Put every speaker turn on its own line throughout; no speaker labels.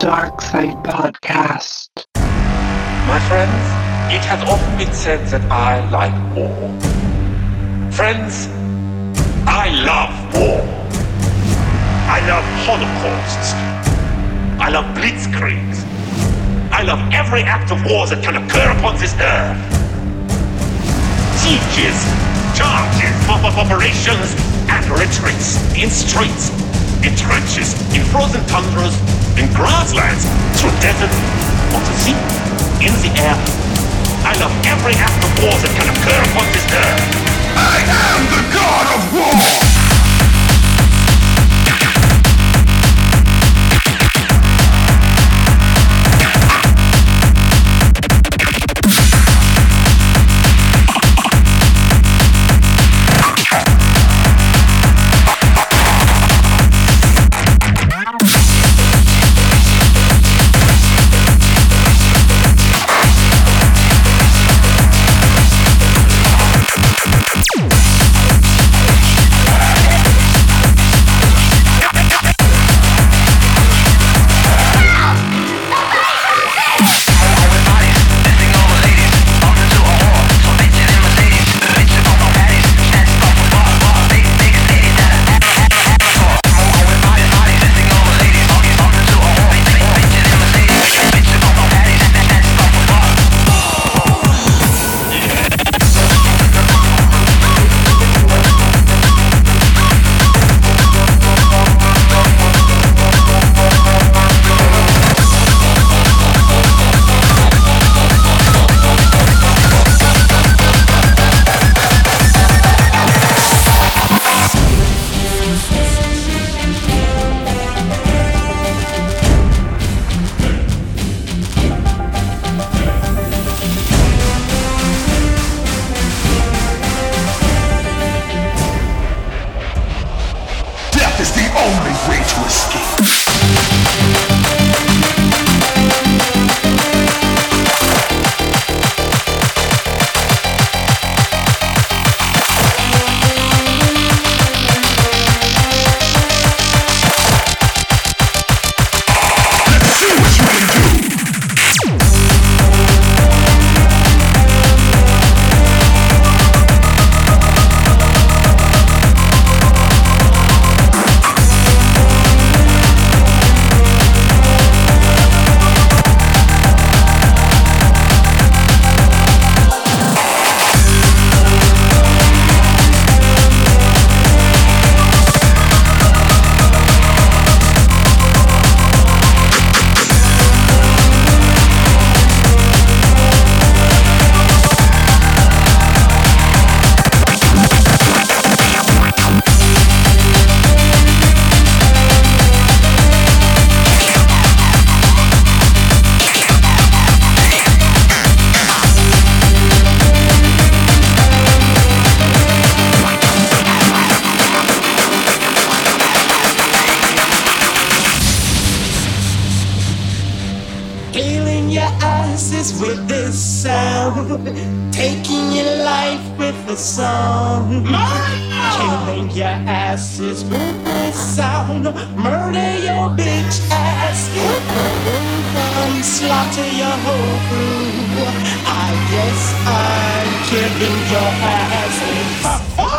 Dark Side Podcast.
My friends, it has often been said that I like war. Friends, I love war. I love holocausts. I love blitzkriegs. I love every act of war that can occur upon this earth. Sieges, charges, pop-up operations, and retreats in streets, in trenches, in frozen tundras, in grasslands, through desert, on the sea, in the air. I love every act of war that can occur upon this earth.
I am the god of war!
With song. Killing your asses with this sound. Murder your bitch ass. And slaughter your whole crew. I guess I'm killing your ass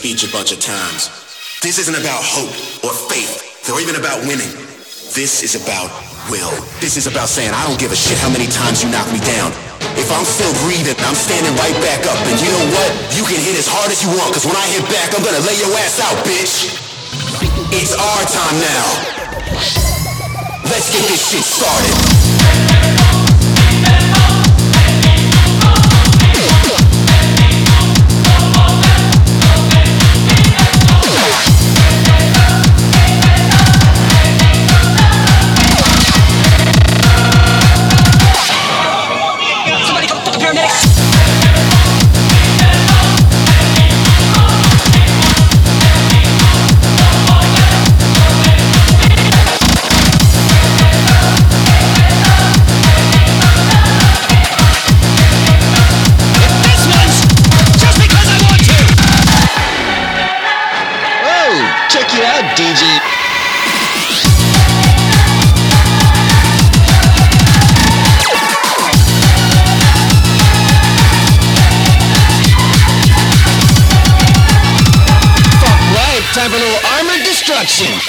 speech a bunch of times. This isn't about hope or faith or even about winning. This is about will. This is about saying, I don't give a shit how many times you knock me down. If I'm still breathing, I'm standing right back up. And you know what? You can hit as hard as you want, cause when I hit back, I'm gonna lay your ass out, bitch. It's our time now. Let's get this shit started.
Everybody's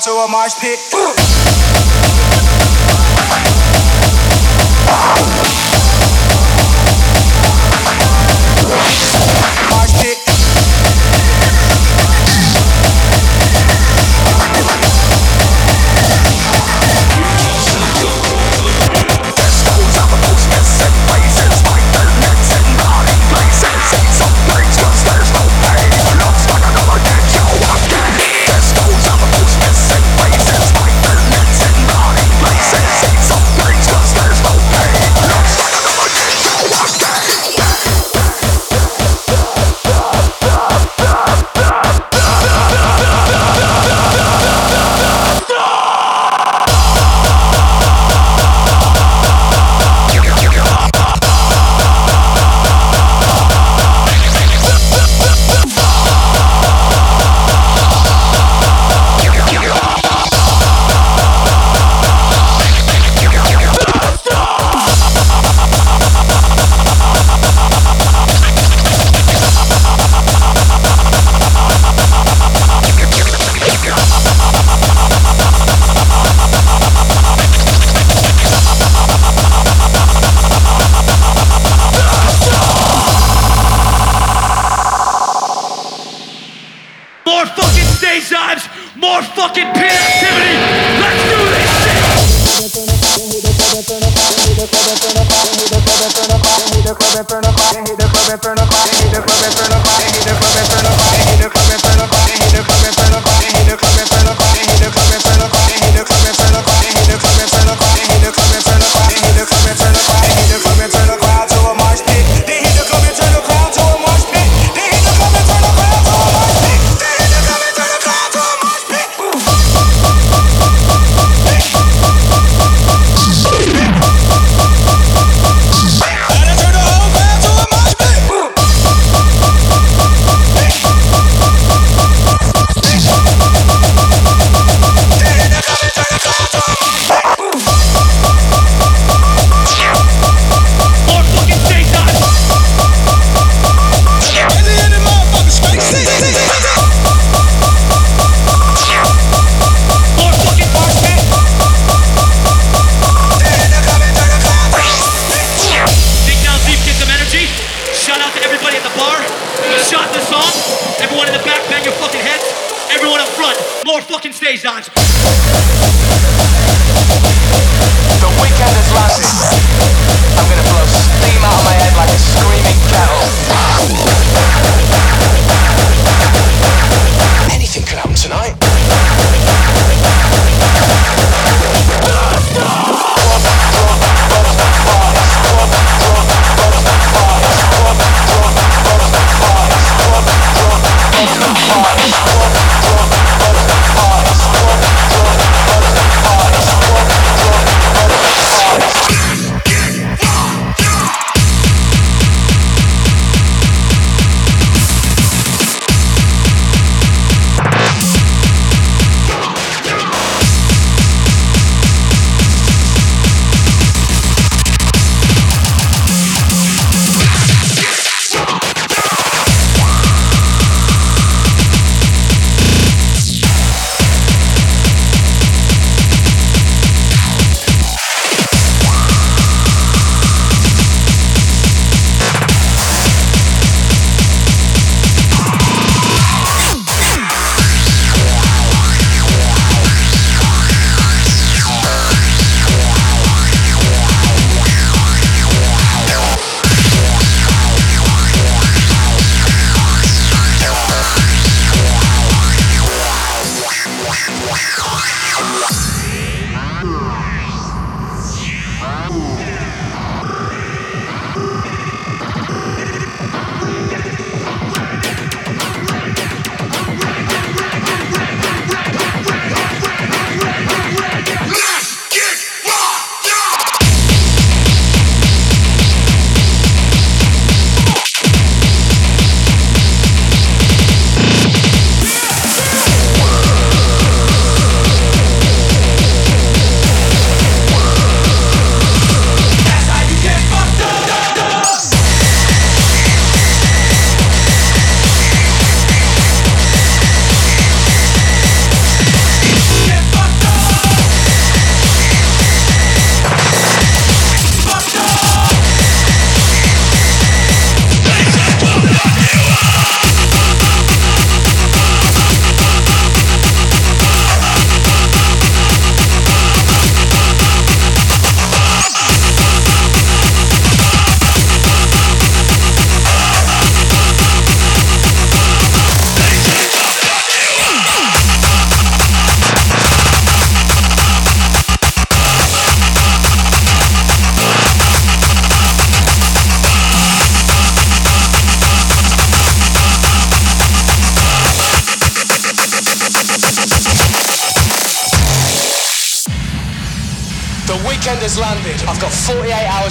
to
a mosh pit.
More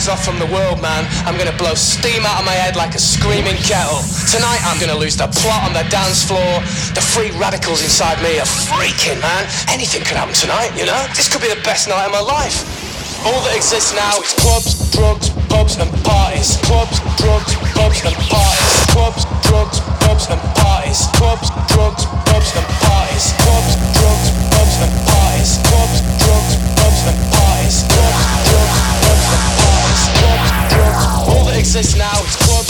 48 off from the world, man. I'm gonna blow steam out of my head like a screaming kettle. Tonight I'm gonna lose the plot on the dance floor. The free radicals inside me are freaking, man. Anything could happen tonight, you know? This could be the best night of my life. All that exists now is clubs, drugs, pubs and parties. Clubs, drugs, pubs and parties. Clubs, drugs, pubs and parties. Clubs, drugs, pubs and parties. Clubs, drugs, exists now. It's clubs,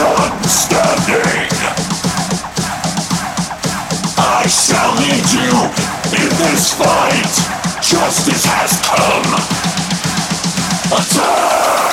none standing. I shall lead you in this fight. Justice has come. Attack!